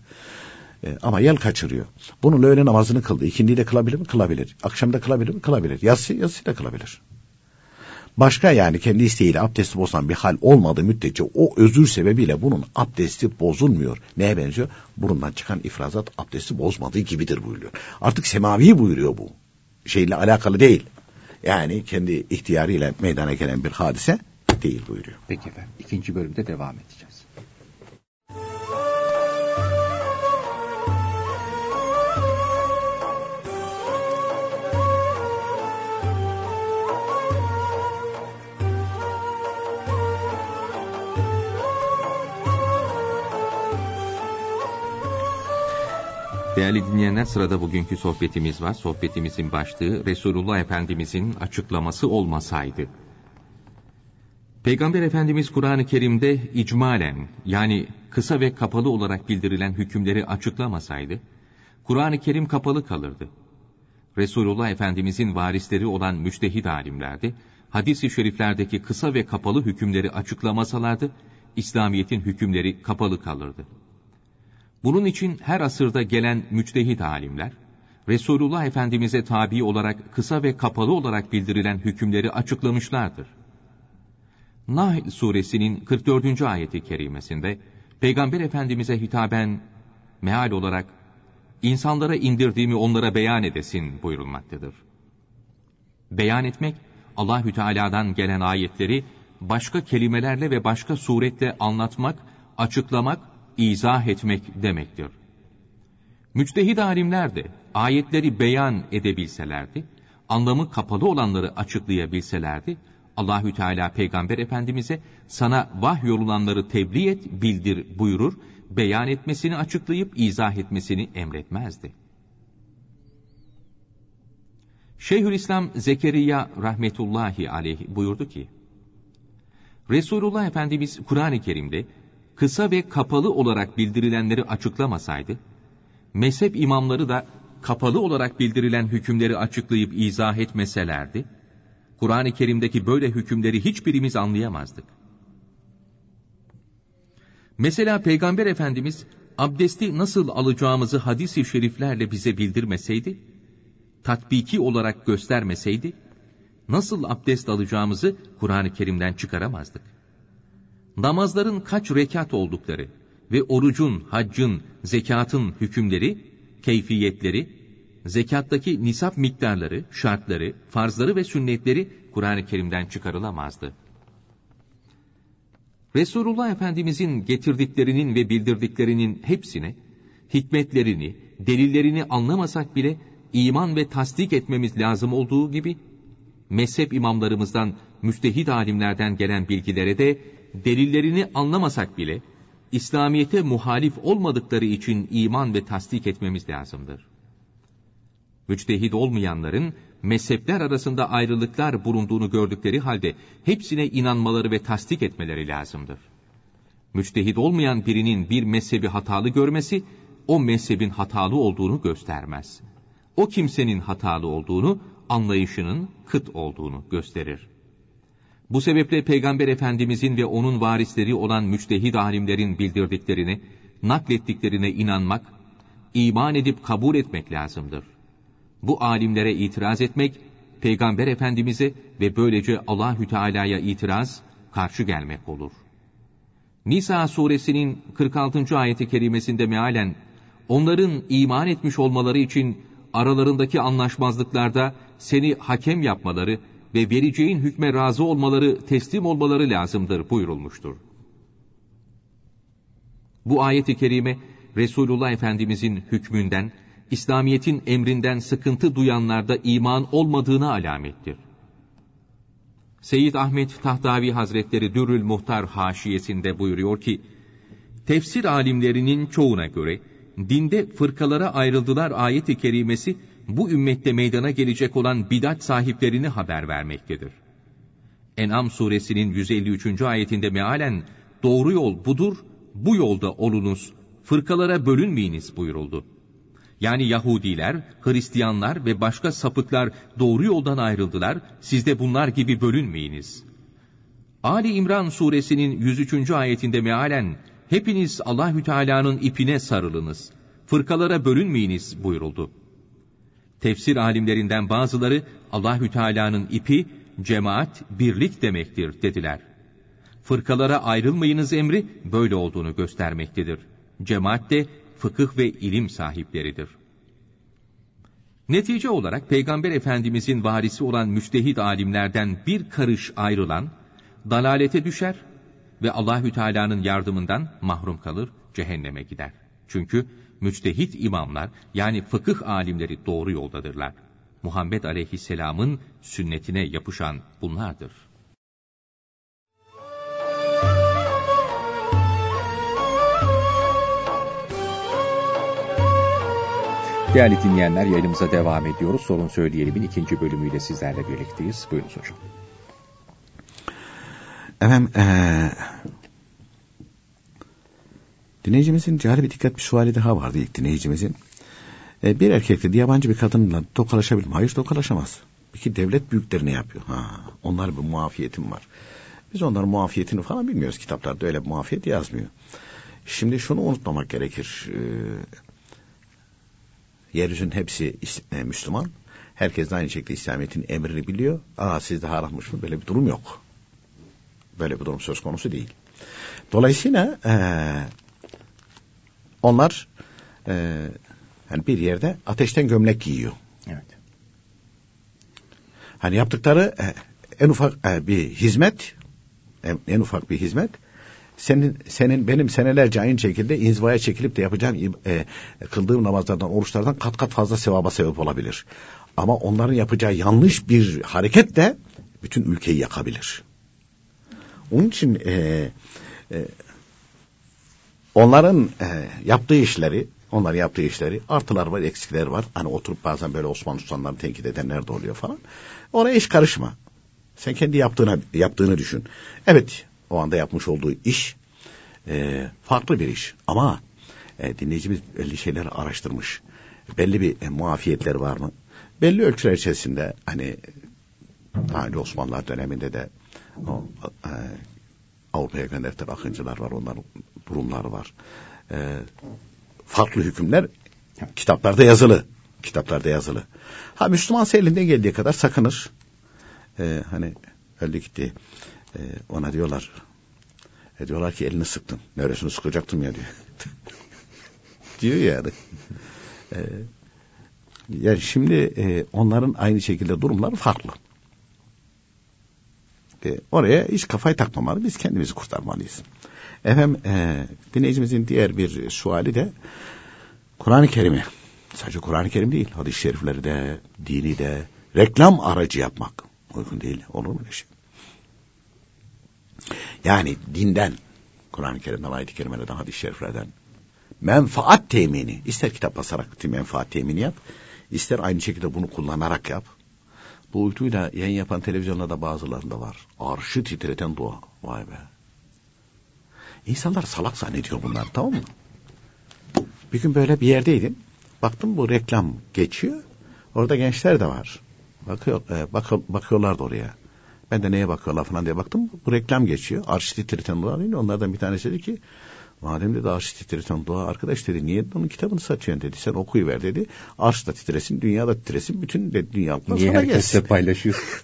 Ee, ama yel kaçırıyor. Bunun öğle namazını kıldı. İkindiyi de kılabilir mi? Kılabilir. Akşamda kılabilir mi? Kılabilir. Yatsı, yatsı da kılabilir. Başka yani kendi isteğiyle abdesti bozan bir hal olmadığı müddetçe o özür sebebiyle bunun abdesti bozulmuyor. Neye benziyor? Burundan çıkan ifrazat abdesti bozmadığı gibidir buyuruyor. Artık semavi buyuruyor bu. Şeyle alakalı değil. Yani kendi ihtiyarıyla meydana gelen bir hadise değil buyuruyor. Peki efendim. ikinci bölümde devam edeceğiz. Değerli dinleyenler sırada bugünkü sohbetimiz var. Sohbetimizin başlığı Resulullah Efendimizin açıklaması olmasaydı. Peygamber Efendimiz Kur'an-ı Kerim'de icmalen yani kısa ve kapalı olarak bildirilen hükümleri açıklamasaydı, Kur'an-ı Kerim kapalı kalırdı. Resulullah Efendimizin varisleri olan müçtehid alimlerdi, hadis-i şeriflerdeki kısa ve kapalı hükümleri açıklamasalardı, İslamiyet'in hükümleri kapalı kalırdı. Bunun için her asırda gelen müçtehit alimler, Resulullah Efendimiz'e tabi olarak kısa ve kapalı olarak bildirilen hükümleri açıklamışlardır. Nahl suresinin 44. ayeti kerimesinde, Peygamber Efendimiz'e hitaben, meal olarak, insanlara indirdiğimi onlara beyan edesin buyurulmaktadır. Beyan etmek, Allahü Teala'dan gelen ayetleri başka kelimelerle ve başka suretle anlatmak, açıklamak, izah etmek demektir. Müçtehid alimler de ayetleri beyan edebilselerdi, anlamı kapalı olanları açıklayabilselerdi, Allahü Teala Peygamber Efendimize sana vahyolulanları tebliğ et, bildir buyurur, beyan etmesini açıklayıp izah etmesini emretmezdi. Şeyhülislam Zekeriya rahmetullahi aleyh buyurdu ki, Resulullah Efendimiz Kur'an-ı Kerim'de kısa ve kapalı olarak bildirilenleri açıklamasaydı, mezhep imamları da kapalı olarak bildirilen hükümleri açıklayıp izah etmeselerdi, Kur'an-ı Kerim'deki böyle hükümleri hiçbirimiz anlayamazdık. Mesela Peygamber Efendimiz abdesti nasıl alacağımızı hadis-i şeriflerle bize bildirmeseydi, tatbiki olarak göstermeseydi, nasıl abdest alacağımızı Kur'an-ı Kerim'den çıkaramazdık. Namazların kaç rekat oldukları ve orucun, haccın, zekatın hükümleri, keyfiyetleri, zekattaki nisap miktarları, şartları, farzları ve sünnetleri Kur'an-ı Kerim'den çıkarılamazdı. Resulullah Efendimizin getirdiklerinin ve bildirdiklerinin hepsine, hikmetlerini, delillerini anlamasak bile iman ve tasdik etmemiz lazım olduğu gibi, mezhep imamlarımızdan, müstehid alimlerden gelen bilgilere de delillerini anlamasak bile, İslamiyete muhalif olmadıkları için iman ve tasdik etmemiz lazımdır. Müçtehid olmayanların mezhepler arasında ayrılıklar bulunduğunu gördükleri halde hepsine inanmaları ve tasdik etmeleri lazımdır. Müçtehid olmayan birinin bir mezhebi hatalı görmesi, o mezhebin hatalı olduğunu göstermez. O kimsenin hatalı olduğunu, anlayışının kıt olduğunu gösterir. Bu sebeple Peygamber Efendimizin ve onun varisleri olan müçtehid alimlerin bildirdiklerini, naklettiklerine inanmak, iman edip kabul etmek lazımdır. Bu alimlere itiraz etmek, Peygamber Efendimiz'e ve böylece Allahü Teala'ya itiraz, karşı gelmek olur. Nisa suresinin 46. ayeti kerimesinde mealen, onların iman etmiş olmaları için aralarındaki anlaşmazlıklarda seni hakem yapmaları ve vereceğin hükme razı olmaları, teslim olmaları lazımdır buyurulmuştur. Bu ayeti kerime, Resulullah Efendimizin hükmünden, İslamiyet'in emrinden sıkıntı duyanlarda iman olmadığına alamettir. Seyyid Ahmet Tahtavi Hazretleri Dürrül Muhtar haşiyesinde buyuruyor ki, tefsir alimlerinin çoğuna göre, dinde fırkalara ayrıldılar ayeti kerimesi, bu ümmette meydana gelecek olan bidat sahiplerini haber vermektedir. En'am suresinin 153. ayetinde mealen, doğru yol budur, bu yolda olunuz, fırkalara bölünmeyiniz buyuruldu. Yani Yahudiler, Hristiyanlar ve başka sapıklar doğru yoldan ayrıldılar, siz de bunlar gibi bölünmeyiniz. Ali İmran suresinin 103. ayetinde mealen, hepiniz Allahü Teala'nın ipine sarılınız, fırkalara bölünmeyiniz buyuruldu. Tefsir alimlerinden bazıları Allahü Teala'nın ipi cemaat, birlik demektir dediler. Fırkalara ayrılmayınız emri böyle olduğunu göstermektedir. Cemaat de fıkıh ve ilim sahipleridir. Netice olarak Peygamber Efendimizin varisi olan müçtehid alimlerden bir karış ayrılan dalalete düşer ve Allahü Teala'nın yardımından mahrum kalır, cehenneme gider. Çünkü müçtehit imamlar yani fıkıh alimleri doğru yoldadırlar. Muhammed Aleyhisselam'ın sünnetine yapışan bunlardır. Değerli dinleyenler yayınımıza devam ediyoruz. Sorun Söyleyelim'in ikinci bölümüyle sizlerle birlikteyiz. Buyurunuz hocam. Efendim, ee, dinleyicimizin cari bir dikkat bir suali daha vardı ilk dinleyicimizin. E, bir erkekle yabancı bir kadınla tokalaşabilir mi? Hayır tokalaşamaz. Peki devlet büyükleri ne yapıyor? Ha, onlar bir muafiyetim var. Biz onların muafiyetini falan bilmiyoruz. Kitaplarda öyle bir muafiyet yazmıyor. Şimdi şunu unutmamak gerekir. Ee, yeryüzünün hepsi e, Müslüman. Herkes de aynı şekilde İslamiyet'in emrini biliyor. Aa sizde harammış mı? Böyle bir durum yok. Böyle bir durum söz konusu değil. Dolayısıyla e, onlar e, hani bir yerde ateşten gömlek giyiyor. Evet. Hani yaptıkları e, en ufak e, bir hizmet, en, en ufak bir hizmet senin senin benim senelerce aynı şekilde inzivaya çekilip de yapacağım e, kıldığım namazlardan, oruçlardan kat kat fazla sevaba sebep olabilir. Ama onların yapacağı yanlış bir hareket de bütün ülkeyi yakabilir. Onun için e, e, onların e, yaptığı işleri, onlar yaptığı işleri artılar var, eksikler var. Hani oturup bazen böyle Osmanlı Sultanları tenkit edenler de oluyor falan. Oraya iş karışma. Sen kendi yaptığına yaptığını düşün. Evet, o anda yapmış olduğu iş e, farklı bir iş. Ama e, dinleyicimiz belli şeyler araştırmış. Belli bir e, muafiyetler var mı? Belli ölçüler içerisinde hani daha Osmanlılar döneminde de o, e, Avrupa'ya gönderdiler akıncılar var, onların durumları var. E, farklı hükümler kitaplarda yazılı. Kitaplarda yazılı. Ha Müslüman elinden geldiği kadar sakınır. E, hani öldü gitti. E, ona diyorlar e, diyorlar ki elini sıktın. Neresini sıkacaktım ya diyor. diyor yani. E, yani şimdi e, onların aynı şekilde durumları farklı. E, oraya hiç kafayı takmamalı. Biz kendimizi kurtarmalıyız. Efendim e, dinleyicimizin diğer bir suali de Kur'an-ı Kerim'i sadece Kur'an-ı Kerim değil hadis-i şerifleri de dini de reklam aracı yapmak uygun değil. Olur mu öyle şey? Yani dinden Kur'an-ı Kerim'den, ayet-i kerimelerden, hadis-i şeriflerden menfaat temini ister kitap basarak menfaat temini yap ister aynı şekilde bunu kullanarak yap. Bu uyduyla yayın yapan televizyonlarda bazılarında var. Arşı titreten dua. Vay be. İnsanlar salak zannediyor bunlar tamam mı? Bir gün böyle bir yerdeydim. Baktım bu reklam geçiyor. Orada gençler de var. Bakıyor, e, bak, bakıyorlar da oraya. Ben de neye bakıyorlar falan diye baktım. Bu reklam geçiyor. Arşı titreten dua değil. Onlardan bir tanesi dedi ki Madem dedi arş titreten dua arkadaş dedi niye onun kitabını satıyorsun dedi. Sen okuyuver dedi. Arş da titresin, dünya da titresin. Bütün de dünya niye sana gelsin. paylaşıyor?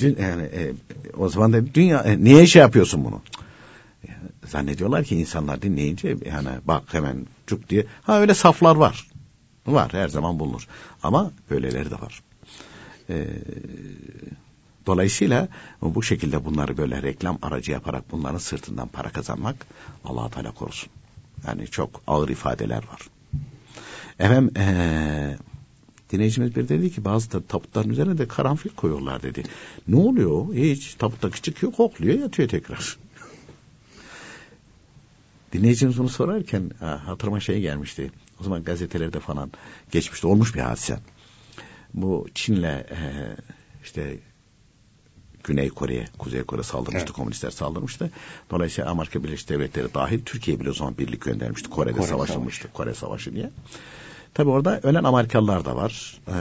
yani e, o zaman da dünya e, niye şey yapıyorsun bunu? Zannediyorlar ki insanlar dinleyince yani bak hemen cuk diye. Ha öyle saflar var. Var her zaman bulunur. Ama böyleleri de var. Eee Dolayısıyla bu şekilde bunları böyle reklam aracı yaparak bunların sırtından para kazanmak allah Teala korusun. Yani çok ağır ifadeler var. Efendim ee, dinleyicimiz bir dedi ki bazı da tabutların üzerine de karanfil koyuyorlar dedi. Ne oluyor? Hiç tabutta çıkıyor kokluyor yatıyor tekrar. Dinleyicimiz bunu sorarken hatırıma şey gelmişti. O zaman gazetelerde falan geçmişti. Olmuş bir hadise. Bu Çin'le e, işte Güney Kore'ye, Kuzey Kore saldırmıştı, evet. komünistler saldırmıştı. Dolayısıyla Amerika Birleşik Devletleri dahil Türkiye bile o zaman birlik göndermişti. Kore'de Kore savaşılmıştı, Savaşı. Kore Savaşı diye. Tabi orada ölen Amerikalılar da var. Ee,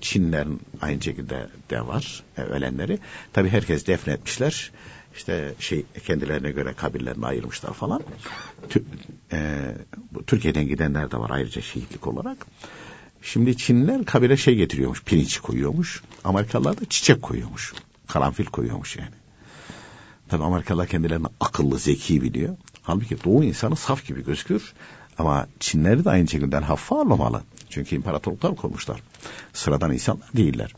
Çinlerin aynı şekilde de var e, ölenleri. Tabi herkes defnetmişler. İşte şey kendilerine göre kabirlerini ayırmışlar falan. Tü, e, Türkiye'den gidenler de var ayrıca şehitlik olarak. Şimdi Çinliler kabire şey getiriyormuş, pirinç koyuyormuş. Amerikalılar da çiçek koyuyormuş karanfil koyuyormuş yani. Tabi Amerikalılar kendilerini akıllı, zeki biliyor. Halbuki Doğu insanı saf gibi gözükür. Ama Çinleri de aynı şekilde hafife almamalı. Çünkü imparatorluklar kurmuşlar. Sıradan insanlar değiller.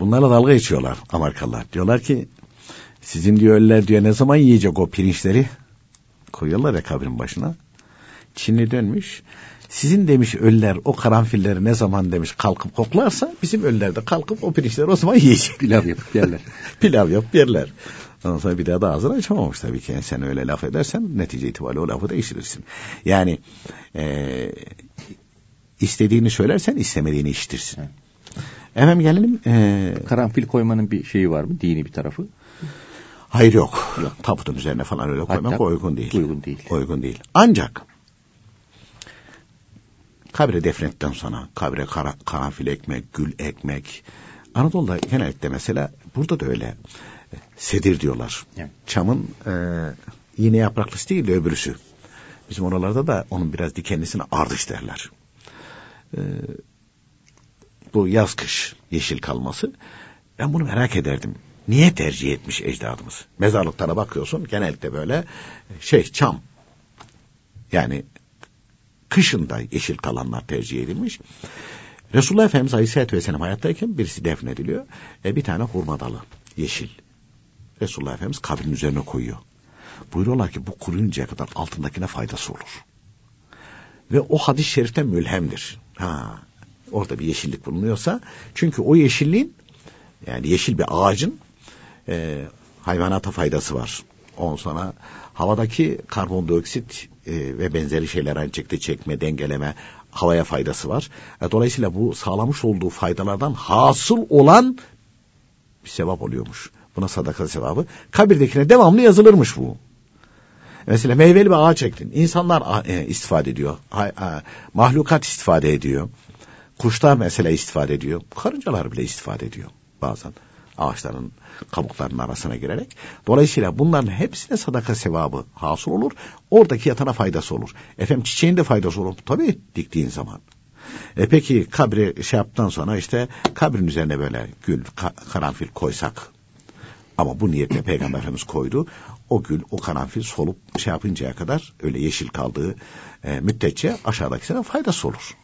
Bunlarla dalga geçiyorlar Amerikalılar. Diyorlar ki sizin diyor ölüler diyor ne zaman yiyecek o pirinçleri? Koyuyorlar ya kabrin başına. Çinli dönmüş. Sizin demiş ölüler o karanfilleri ne zaman demiş kalkıp koklarsa bizim ölüler de kalkıp o pirinçleri o zaman yiyecek. Pilav yapıp yerler. Pilav yapıp yerler. Ondan sonra bir daha da ağzını açamamış tabii ki. Yani sen öyle laf edersen netice itibariyle o lafı değiştirirsin. Yani e, istediğini söylersen istemediğini işitirsin. Evet. Efendim gelelim. E, Karanfil koymanın bir şeyi var mı? Dini bir tarafı. Hayır yok. yok. Tabutun üzerine falan öyle koymak Hatta uygun değil. Uygun değil. Uygun değil. Ancak Kabre defnetten sonra kabre kara, karanfil ekmek, gül ekmek. Anadolu'da genellikle mesela burada da öyle. Sedir diyorlar. Evet. Çamın e, iğne yapraklısı değil de öbürüsü. Bizim oralarda da onun biraz dikenlisine ardış derler. E, bu yaz kış yeşil kalması. Ben bunu merak ederdim. Niye tercih etmiş ecdadımız? Mezarlıklara bakıyorsun genellikle böyle şey çam. Yani kışında yeşil kalanlar tercih edilmiş. Resulullah Efendimiz Aleyhisselatü Vesselam hayattayken birisi defnediliyor. E, bir tane hurma dalı yeşil. Resulullah Efendimiz kabrin üzerine koyuyor. Buyuruyorlar ki bu kuruyuncaya kadar altındakine faydası olur. Ve o hadis-i şeriften mülhemdir. Ha, orada bir yeşillik bulunuyorsa çünkü o yeşilliğin yani yeşil bir ağacın e, hayvanata faydası var. Ondan sonra havadaki karbondioksit e, ve benzeri şeyler aynı şekilde çekme, dengeleme, havaya faydası var. E, dolayısıyla bu sağlamış olduğu faydalardan hasıl olan bir sevap oluyormuş. Buna sadaka sevabı. Kabirdekine devamlı yazılırmış bu. Mesela meyveli bir ağaç ektin. İnsanlar e, istifade ediyor. Mahlukat istifade ediyor. Kuşlar mesela istifade ediyor. Karıncalar bile istifade ediyor bazen ağaçların kabuklarının arasına girerek. Dolayısıyla bunların hepsine sadaka sevabı hasıl olur. Oradaki yatana faydası olur. Efendim çiçeğin de faydası olur. Tabii diktiğin zaman. E peki kabri şey yaptıktan sonra işte kabrin üzerine böyle gül, ka karanfil koysak. Ama bu niyetle Peygamber Efendimiz koydu. O gül, o karanfil solup şey yapıncaya kadar öyle yeşil kaldığı e, müddetçe aşağıdakisine faydası olur.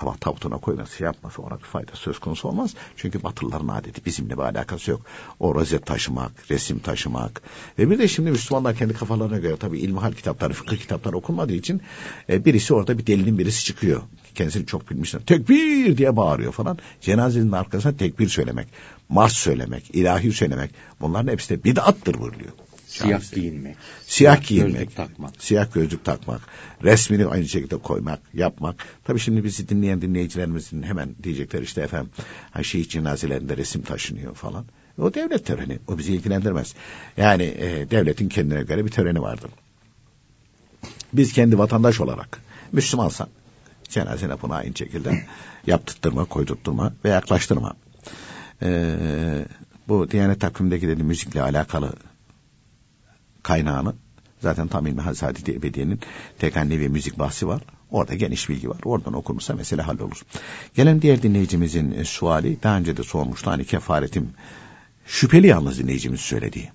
Ama tabutuna koyması şey yapması ona bir fayda söz konusu olmaz. Çünkü Batılıların adeti bizimle bir alakası yok. O rozet taşımak, resim taşımak. Ve bir de şimdi Müslümanlar kendi kafalarına göre tabii ilmihal kitapları, fıkıh kitapları okunmadığı için e, birisi orada bir delinin birisi çıkıyor. Kendisini çok bilmişler. Tekbir diye bağırıyor falan. Cenazenin arkasına tekbir söylemek, mars söylemek, ilahi söylemek. Bunların hepsi de bid'attır buyuruyor. Siyah giyinmek. Siyah giyinmek. Gözlük takmak. Siyah gözlük takmak. Resmini aynı şekilde koymak, yapmak. Tabii şimdi bizi dinleyen dinleyicilerimizin hemen diyecekler işte efendim ha, şehit cenazelerinde resim taşınıyor falan. O devlet töreni. O bizi ilgilendirmez. Yani e, devletin kendine göre bir töreni vardır. Biz kendi vatandaş olarak Müslümansan cenazene bunu aynı şekilde yaptırtma, koydurtturma ve yaklaştırma. Ee, bu Diyanet takvimindeki dedi müzikle alakalı kaynağını zaten tam ilmi Hazreti Ebediye'nin tekanni müzik bahsi var. Orada geniş bilgi var. Oradan okunursa mesele hallolur. Gelen diğer dinleyicimizin e, suali daha önce de sormuştu. Hani kefaretim şüpheli yalnız dinleyicimiz söylediği.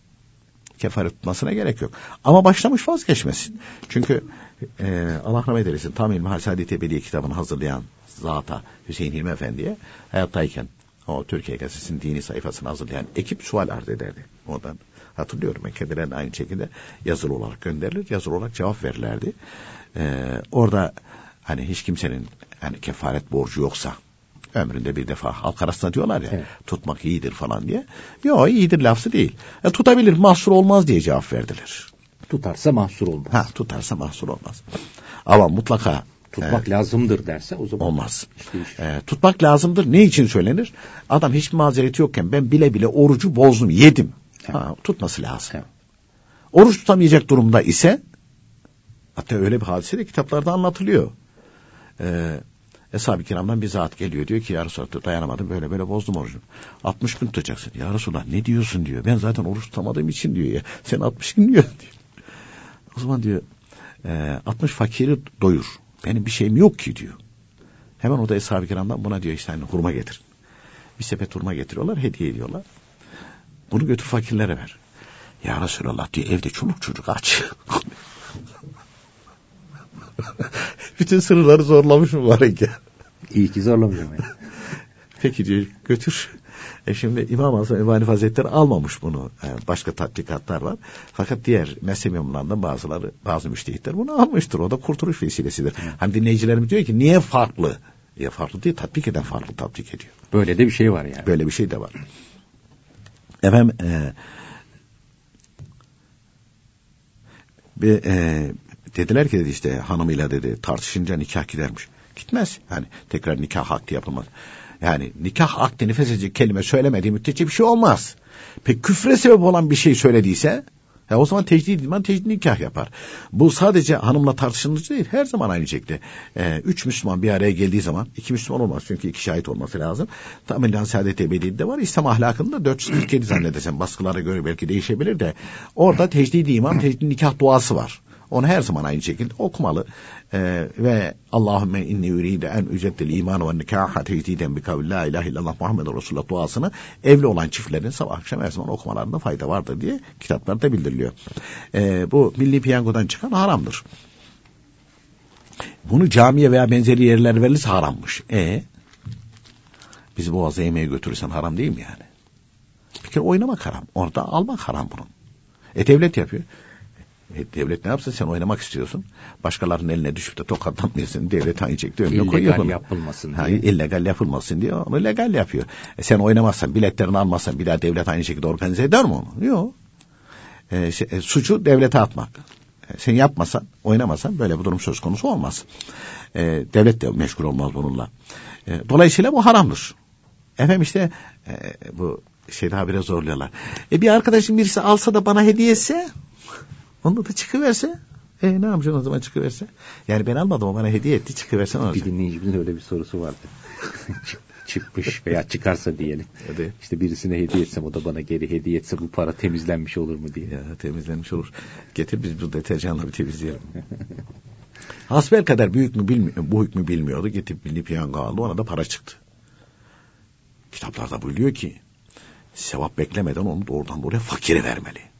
Kefaret tutmasına gerek yok. Ama başlamış vazgeçmesin. Çünkü e, Allah rahmet eylesin tam ilmi Hazreti Ebediye kitabını hazırlayan zata Hüseyin Hilmi Efendi'ye hayattayken o Türkiye Gazetesi'nin dini sayfasını hazırlayan ekip sual arz ederdi. Oradan hatırlıyorum ben kendilerine aynı şekilde yazılı olarak gönderilir. Yazılı olarak cevap verirlerdi. Ee, orada hani hiç kimsenin hani kefaret borcu yoksa ömründe bir defa halk arasında diyorlar ya evet. tutmak iyidir falan diye. Yok iyidir lafı değil. E, tutabilir mahsur olmaz diye cevap verdiler. Tutarsa mahsur olmaz. Ha, tutarsa mahsur olmaz. Ama mutlaka tutmak e, lazımdır derse o zaman olmaz. Işte e, tutmak lazımdır. Ne için söylenir? Adam hiçbir mazereti yokken ben bile bile orucu bozdum, yedim. Ha, tutması lazım. Evet. Oruç tutamayacak durumda ise hatta öyle bir hadise de kitaplarda anlatılıyor. Ee, Eshab-ı kiramdan bir zat geliyor diyor ki ya Resulallah dayanamadım böyle böyle bozdum orucu. 60 gün tutacaksın. Ya Resulallah ne diyorsun diyor. Ben zaten oruç tutamadığım için diyor ya. Sen 60 gün diyor. diyor. O zaman diyor e, 60 fakiri doyur. Benim bir şeyim yok ki diyor. Hemen o da Eshab-ı kiramdan buna diyor işte hani hurma getir. Bir sepet hurma getiriyorlar hediye ediyorlar. Bunu götür fakirlere ver. Ya Resulallah diyor evde çoluk çocuk aç. Bütün sınırları zorlamış mübarek ya. İyi ki zorlamışım. Yani. Peki diyor götür. E şimdi İmam Hasan İbani Hazretleri almamış bunu. Yani e, başka tatbikatlar var. Fakat diğer mezhep imamlarından bazıları, bazı müştehitler bunu almıştır. O da kurtuluş vesilesidir. Hı. Hani dinleyicilerimiz diyor ki niye farklı? Ya farklı değil, tatbik eden farklı tatbik ediyor. Böyle de bir şey var yani. Böyle bir şey de var. Efendim e, bir, e, dediler ki dedi işte hanımıyla dedi tartışınca nikah gidermiş. Gitmez. Yani tekrar nikah akdi yapılmaz. Yani nikah akdini feshedecek kelime söylemediği müddetçe bir şey olmaz. Peki küfre sebep olan bir şey söylediyse ya o zaman tecdid iman tecdid nikah yapar. Bu sadece hanımla tartışılır değil. Her zaman aynı şekilde. Ee, üç Müslüman bir araya geldiği zaman iki Müslüman olmaz. Çünkü iki şahit olması lazım. Tamamen saadet ebediyede var. İslam ahlakında 447 zannedersem baskılara göre belki değişebilir de orada tecdid iman tecdid nikah duası var. Onu her zaman aynı şekilde okumalı. Ee, ve Allahümme inni üride en üceddil iman ve nikaha tecdiden bi kavli la ilahe illallah Muhammed Resulullah duasını evli olan çiftlerin sabah akşam her zaman okumalarında fayda vardır diye kitaplarda bildiriliyor. Ee, bu milli piyangodan çıkan haramdır. Bunu camiye veya benzeri yerler verilirse harammış. E Bizi boğaza yemeğe götürürsen haram değil mi yani? Bir kere oynamak haram. Orada almak haram bunun. E devlet yapıyor. E, devlet ne yapsın sen oynamak istiyorsun. Başkalarının eline düşüp de tokatlanmıyorsun. Devlet aynı çekti önüne koyuyor İllegal yapılmasın diye. Ha, illegal yapılmasın diye onu legal yapıyor. E, sen oynamazsan biletlerini almazsan bir daha devlet aynı şekilde organize eder mi onu? Yok. E, şey, e, suçu devlete atmak. E, sen yapmasan, oynamasan böyle bir durum söz konusu olmaz. E, devlet de meşgul olmaz bununla. E, dolayısıyla bu haramdır. Efendim işte e, bu şey daha biraz zorluyorlar. E bir arkadaşım birisi alsa da bana hediye etse onu da çıkıverse e ne yapacaksın o zaman çıkıverse? Yani ben almadım o bana hediye etti çıkıverse ne olacak? Bir dinleyicimizin öyle bir sorusu vardı. Çıkmış veya çıkarsa diyelim. Hadi. İşte birisine hediye etsem o da bana geri hediye etse bu para temizlenmiş olur mu diye. Ya temizlenmiş olur. Getir biz bu deterjanla bir temizleyelim. Hasbel kadar büyük mü bilmiyor, bu hükmü bilmiyordu. Getirip milli piyango aldı ona da para çıktı. Kitaplarda buyuruyor ki sevap beklemeden onu doğrudan buraya fakire vermeli.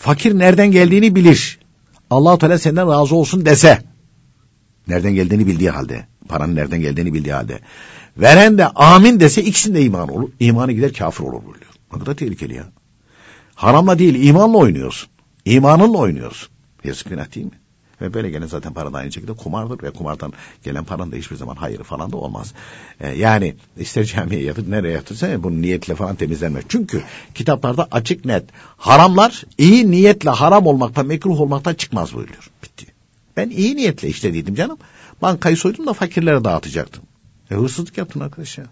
Fakir nereden geldiğini bilir. Allahu Teala senden razı olsun dese. Nereden geldiğini bildiği halde. Paranın nereden geldiğini bildiği halde. Veren de amin dese ikisinin de iman olur. İmanı gider kafir olur buyuruyor. Ne kadar tehlikeli ya. Haramla değil imanla oynuyorsun. İmanınla oynuyorsun. Yazık günah değil mi? Ve böyle gelen zaten para da aynı şekilde kumardır ve kumardan gelen paranın da hiçbir zaman hayırı falan da olmaz. Ee, yani ister camiye yatır, nereye yatırsa bunun niyetle falan temizlenmez. Çünkü kitaplarda açık net haramlar iyi niyetle haram olmaktan, mekruh olmaktan çıkmaz buyuruyor. Bitti. Ben iyi niyetle işlediydim canım. Bankayı soydum da fakirlere dağıtacaktım. E hırsızlık yaptın arkadaş ya.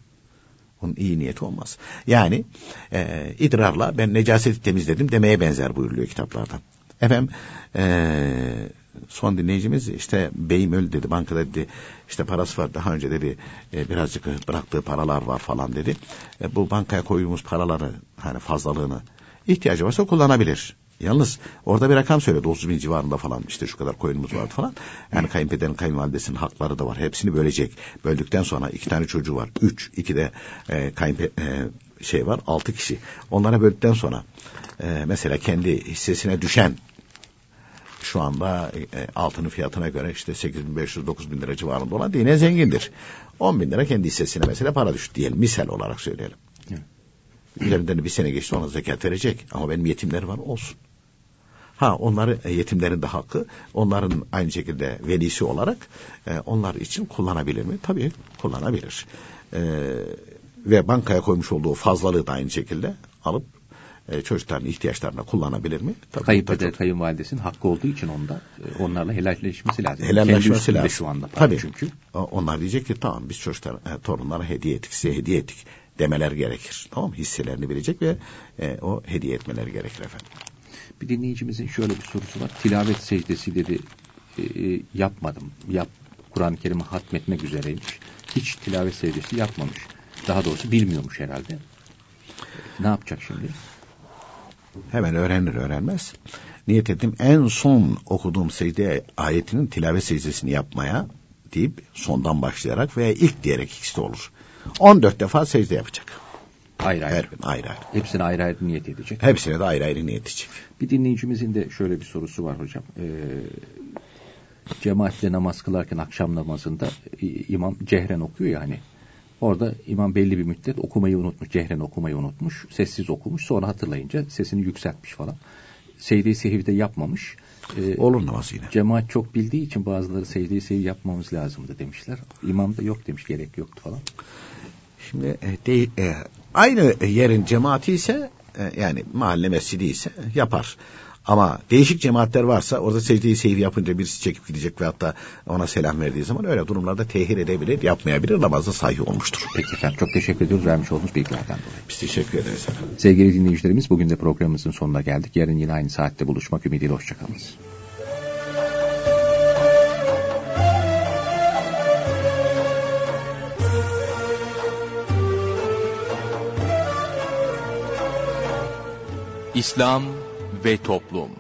Onun iyi niyeti olmaz. Yani e, idrarla ben necaseti temizledim demeye benzer buyuruluyor kitaplarda. Efendim e, son dinleyicimiz işte beyim öldü dedi bankada dedi işte parası var daha önce dedi e, birazcık bıraktığı paralar var falan dedi. E, bu bankaya koyduğumuz paraları hani fazlalığını ihtiyacı varsa kullanabilir. Yalnız orada bir rakam söyledi 30 bin civarında falan işte şu kadar koyunumuz vardı falan. Yani kayınpederin kayınvalidesinin hakları da var. Hepsini bölecek. Böldükten sonra iki tane çocuğu var. Üç. iki de e, kayınpe, e, şey var. Altı kişi. Onlara böldükten sonra e, mesela kendi hissesine düşen şu anda e, altının fiyatına göre işte 8500-9000 bin lira civarında olan dine zengindir. 10 bin lira kendi hissesine mesela para düştü diyelim. Misal olarak söyleyelim. Evet. Üzerinden bir sene geçti ona zekat verecek. Ama benim yetimleri var olsun. Ha onları e, yetimlerin de hakkı onların aynı şekilde velisi olarak e, onlar için kullanabilir mi? Tabii kullanabilir. E, ve bankaya koymuş olduğu fazlalığı da aynı şekilde alıp e, çocukların ihtiyaçlarına kullanabilir mi? Tabii, Kayınpeder, kayınvalidesinin hakkı olduğu için onda e, onlarla helalleşmesi lazım. Helalleşmesi lazım. şu anda Tabii. çünkü. Onlar diyecek ki tamam biz çocuklar, e, torunlara hediye ettik, size hediye ettik demeler gerekir. Tamam Hisselerini bilecek ve e, o hediye etmeleri gerekir efendim. Bir dinleyicimizin şöyle bir sorusu var. Tilavet secdesileri e, yapmadım. Yap, Kur'an-ı Kerim'i hatmetmek üzereymiş. Hiç tilavet secdesi yapmamış. Daha doğrusu bilmiyormuş herhalde. Ne yapacak şimdi? Hemen öğrenir öğrenmez. Niyet ettim en son okuduğum secde ayetinin tilavet secdesini yapmaya deyip sondan başlayarak veya ilk diyerek ikisi de olur. 14 defa secde yapacak. Ayrı ayrı. Her gün ayrı ayrı. Hepsine ayrı ayrı niyet edecek. Hepsine de ayrı ayrı niyet edecek. Bir dinleyicimizin de şöyle bir sorusu var hocam. Ee, cemaatle namaz kılarken akşam namazında imam cehren okuyor ya hani. Orada imam belli bir müddet okumayı unutmuş, cehren okumayı unutmuş, sessiz okumuş. Sonra hatırlayınca sesini yükseltmiş falan. Secde-i sehivde yapmamış. Ee, Olur namaz yine. Cemaat çok bildiği için bazıları secde-i sehiv yapmamız lazımdı demişler. İmam da yok demiş, gerek yoktu falan. Şimdi e, de, e, aynı yerin cemaati ise e, yani mahalle mescidi ise yapar. Ama değişik cemaatler varsa orada secdeyi seyir yapınca birisi çekip gidecek ve hatta ona selam verdiği zaman öyle durumlarda tehir edebilir, yapmayabilir, namazda sahih olmuştur. Peki efendim çok teşekkür ediyoruz vermiş olduğunuz bilgilerden dolayı. Biz teşekkür ederiz efendim. Sevgili dinleyicilerimiz bugün de programımızın sonuna geldik. Yarın yine aynı saatte buluşmak ümidiyle hoşçakalınız. İslam ve Toplum